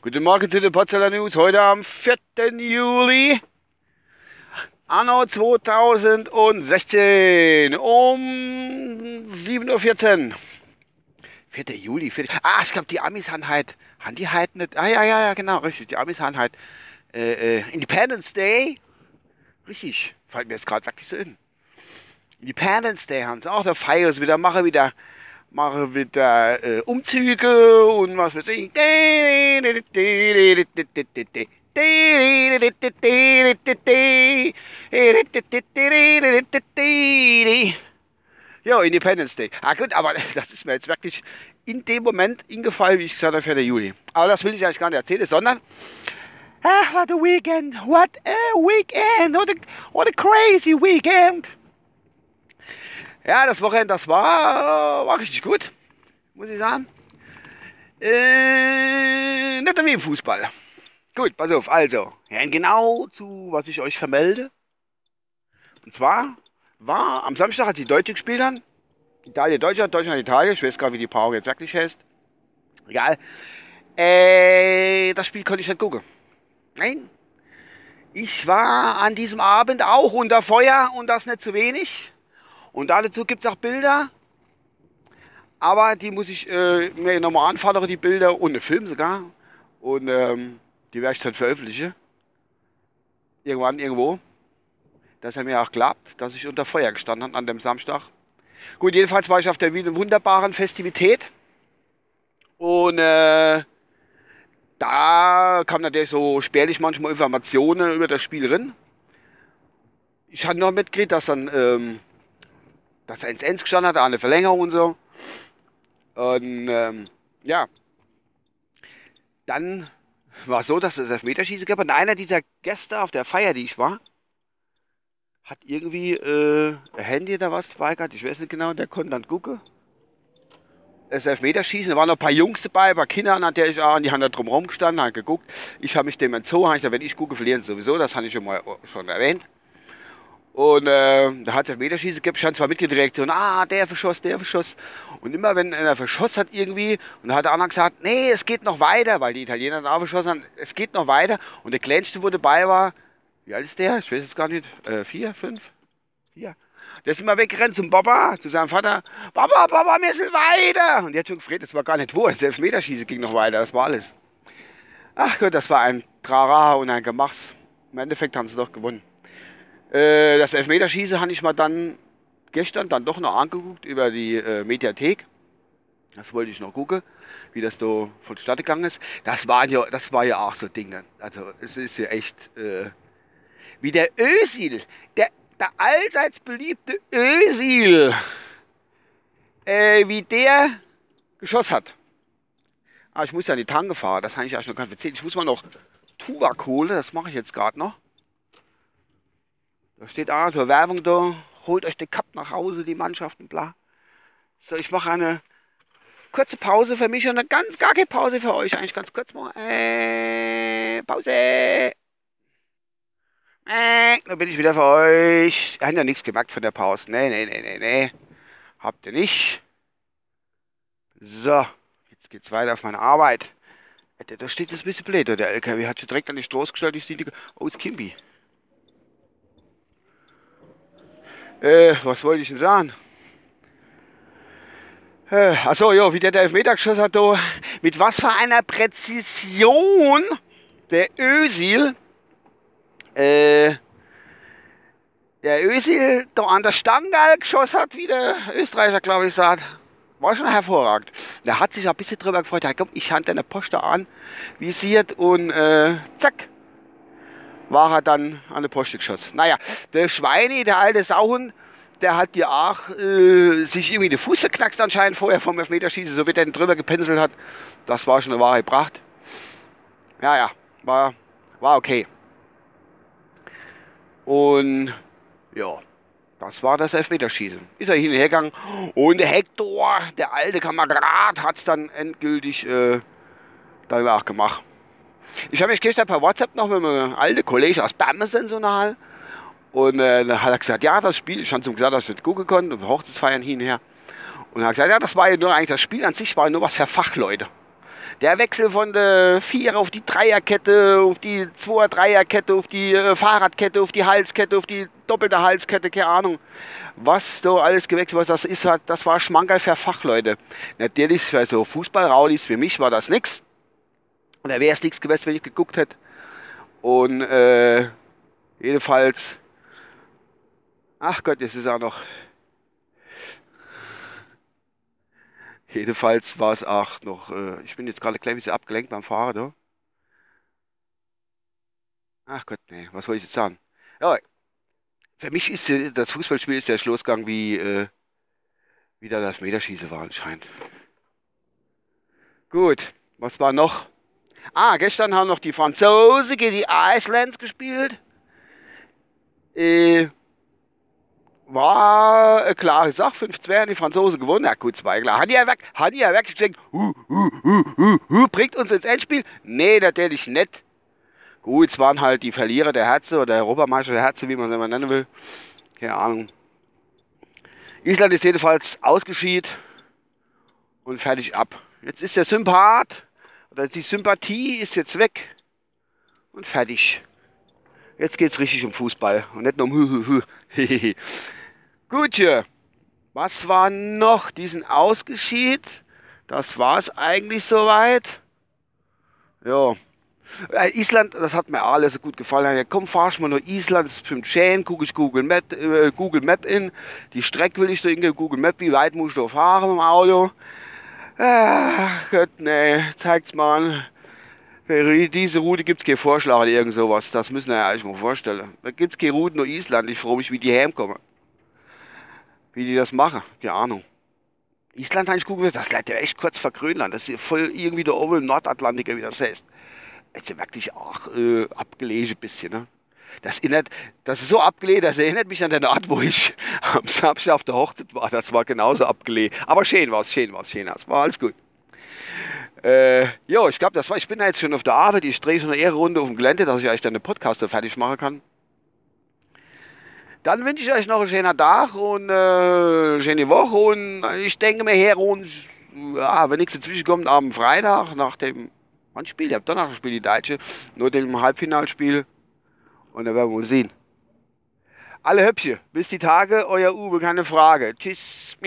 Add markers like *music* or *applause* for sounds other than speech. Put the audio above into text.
Guten Morgen zu den Potsdamer News. Heute am 4. Juli, anno 2016, um 7.14 Uhr. 4. Juli, 4. Ah, ich glaube, die Amis haben halt, haben die halt nicht, ah ja, ja, ja, genau, richtig, die Amis haben halt äh, äh, Independence Day. Richtig, fällt mir jetzt gerade wirklich so in. Independence Day haben sie auch, da feiern sie wieder, machen wieder mache wieder äh, Umzüge und was weiß ich. Ja, Independence Day. Ah gut, aber *laughs* das ist mir jetzt wirklich in dem Moment ingefallen, wie ich gesagt habe, für den Juli. Aber das will ich eigentlich gar nicht erzählen, sondern ah, what a weekend, what a weekend, what a, what a crazy weekend. Ja, das Wochenende, das war, war richtig gut, muss ich sagen. Äh, nicht wie im Fußball. Gut, pass auf, also, genau zu, was ich euch vermelde. Und zwar war am Samstag, als die Deutsche gespielt haben, Italien, Deutschland, Deutschland, Italien, ich weiß gar nicht, wie die Paarung jetzt wirklich heißt. Egal. Äh, das Spiel konnte ich nicht gucken. Nein. Ich war an diesem Abend auch unter Feuer und das nicht zu wenig. Und dazu gibt es auch Bilder. Aber die muss ich äh, mir nochmal anfordern, die Bilder und einen Film sogar. Und ähm, die werde ich dann veröffentlichen. Irgendwann, irgendwo. Dass er mir auch glaubt, dass ich unter Feuer gestanden habe an dem Samstag. Gut, jedenfalls war ich auf der wunderbaren Festivität. Und äh, da kam natürlich so spärlich manchmal Informationen über das Spiel drin. Ich hatte noch mitgekriegt, dass dann ähm, dass er ins Ends gestanden hat, eine Verlängerung und so. Und ähm, ja, dann war es so, dass es Elfmeterschießen gab. Und einer dieser Gäste auf der Feier, die ich war, hat irgendwie äh, ein Handy oder was gehabt. Ich weiß nicht genau, der konnte dann gucken. Das Elfmeterschießen, da waren noch ein paar Jungs dabei, ein paar Kinder natürlich auch, und die haben da drumherum gestanden, haben geguckt. Ich habe mich dem entzogen, habe ich gesagt, wenn ich gucke, verlieren sowieso, das habe ich schon mal schon erwähnt. Und äh, da hat es Elfmeterschießen gegeben, stand zwar mitgedreht, und ah, der verschoss, der verschoss. Und immer wenn einer verschoss hat irgendwie, und da hat der andere gesagt, nee, es geht noch weiter, weil die Italiener dann auch verschossen haben, es geht noch weiter. Und der Kleinste, wo dabei war, wie alt ist der? Ich weiß es gar nicht, äh, vier, fünf, vier. Der ist immer weggerannt zum Papa, zu seinem Vater. Papa, Papa, wir sind weiter. Und der hat schon gefragt, das war gar nicht wo. Das Elfmeterschießen ging noch weiter, das war alles. Ach Gott, das war ein Trara und ein Gemachs. Im Endeffekt haben sie doch gewonnen. Äh, das Elfmeterschießen habe ich mal dann gestern dann doch noch angeguckt über die äh, Mediathek. Das wollte ich noch gucken, wie das so vonstatten gegangen ist. Das war ja, das war ja auch so Dinge. Also es ist ja echt äh, wie der Ösil, der, der allseits beliebte Ösil, äh, wie der geschossen hat. Ah, ich muss ja in die Tanke fahren, das habe ich eigentlich noch gar nicht erzählt. Ich muss mal noch Tubak holen, das mache ich jetzt gerade noch. Da steht auch zur Werbung da, holt euch den Cup nach Hause, die Mannschaften, bla. So, ich mache eine kurze Pause für mich und eine ganz gar keine Pause für euch. Eigentlich ganz kurz mal. Äh, Pause. Äh, dann bin ich wieder für euch. Ihr habt ja nichts gemerkt von der Pause. Nee, nee, nee, nee, nee. Habt ihr nicht. So, jetzt geht's weiter auf meine Arbeit. Da steht das ein bisschen blöd. Der LKW hat schon direkt an die Straße gestellt. Ich sehe die. Oh, ist Kimby. Äh, was wollte ich denn sagen? Äh, achso, ja, wie der, der Elfmeter geschossen hat, da, mit was für einer Präzision der Ösil, äh, der Ösil da an der Stange geschossen hat, wie der Österreicher, glaube ich, sagt. War schon hervorragend. Der hat sich ein bisschen drüber gefreut. Ja, komm, ich hatte eine Poste an, visiert und äh, zack, war er dann an der Poste geschossen. Naja, der Schweini, der alte Sauhund, der hat ja auch äh, sich irgendwie den Fuß verknackst anscheinend vorher vom Elfmeterschießen, so wie der drüber gepenselt hat. Das war schon eine wahre Pracht. Ja, ja, war, war okay. Und ja, das war das Elfmeterschießen. Ist er hin und der Hector, der alte Kamerad, hat es dann endgültig äh, dann auch gemacht. Ich habe mich gestern per WhatsApp noch mit einem alten Kollegen aus Bamesen so nahe Und äh, dann hat er gesagt, ja, das Spiel, ich habe ihm gesagt, dass ich nicht gucken konnte, Hochzeitsfeiern hin und her. Und er hat gesagt, ja, das war ja nur eigentlich das Spiel an sich, war nur was für Fachleute. Der Wechsel von der Vierer auf die Dreierkette, auf die Zweier Dreierkette, auf die äh, Fahrradkette, auf die Halskette, auf die doppelte Halskette, keine Ahnung. Was so alles gewechselt was das ist, das war Schmankerl für Fachleute. Natürlich für so Fußballraulis wie mich war das nix. Da wäre es nichts gewesen, wenn ich geguckt hätte. Und äh, jedenfalls, ach Gott, jetzt ist auch noch Jedenfalls war es auch noch, äh, ich bin jetzt gerade gleich ein bisschen abgelenkt beim Fahren, da. Ach Gott, nee, was wollte ich jetzt sagen? Ja, für mich ist das Fußballspiel ist der Schlussgang wie äh, wieder das Meterschießen war anscheinend. Gut, was war noch? Ah, gestern haben noch die Franzosen gegen die Islands gespielt. Äh, war eine klare Sache. 5-2 haben die Franzosen gewonnen. Ja, gut, zwei klar. Hat die ja, weg, hat die ja wirklich gesagt, hu, hu, hu, hu, bringt uns ins Endspiel? Nee, natürlich nicht. Gut, es waren halt die Verlierer der Herze oder der Europameister der Herze, wie man es immer nennen will. Keine Ahnung. Island ist jedenfalls ausgeschieden und fertig ab. Jetzt ist der Sympath oder die Sympathie ist jetzt weg und fertig. Jetzt geht's richtig um Fußball und nicht nur um Hü, Hü, Hü. *laughs* Gut, was war noch? Diesen Ausgeschied. Das war's eigentlich soweit. Ja. Äh, Island, das hat mir alles so gut gefallen. Ja, komm, fahr ich mal nach Island, das ist bestimmt schön, gucke ich Google Map, äh, Google Map in. Die Strecke will ich da in Google Map, wie weit muss ich da fahren dem Auto? Ach Gott, nee, zeigt's mal. Für diese Route gibt es keinen Vorschlag oder irgend sowas. Das müssen wir ja eigentlich mal vorstellen. Da gibt es keine Route nach Island. Ich freue mich, wie die heimkommen. Wie die das machen. Keine Ahnung. Island habe ich gucken, das bleibt ja echt kurz vor Grönland. Das ist voll irgendwie da oben im Nordatlantik, wie das heißt. Das ist ja wirklich auch äh, abgelegen ein bisschen. Ne? Das, erinnert, das ist so abgelegen, das erinnert mich an den Ort, wo ich am Samstag auf der Hochzeit war. Das war genauso abgelegen. Aber schön war es, schön war es, schön war es. War alles gut. Äh, ja, ich glaube, das war, ich bin jetzt schon auf der Arbeit, ich drehe schon eine Ehrenrunde auf dem Gelände, dass ich euch dann den Podcast fertig machen kann. Dann wünsche ich euch noch einen schönen Tag und äh, eine schöne Woche und ich denke mir her und ja, wenn nichts dazwischen kommt, am Freitag nach dem, wann spielt ihr? Donnerstag spielt die Deutsche, nur dem Halbfinalspiel und dann werden wir uns sehen. Alle Höppchen, bis die Tage, euer Uwe, keine Frage. Tschüss.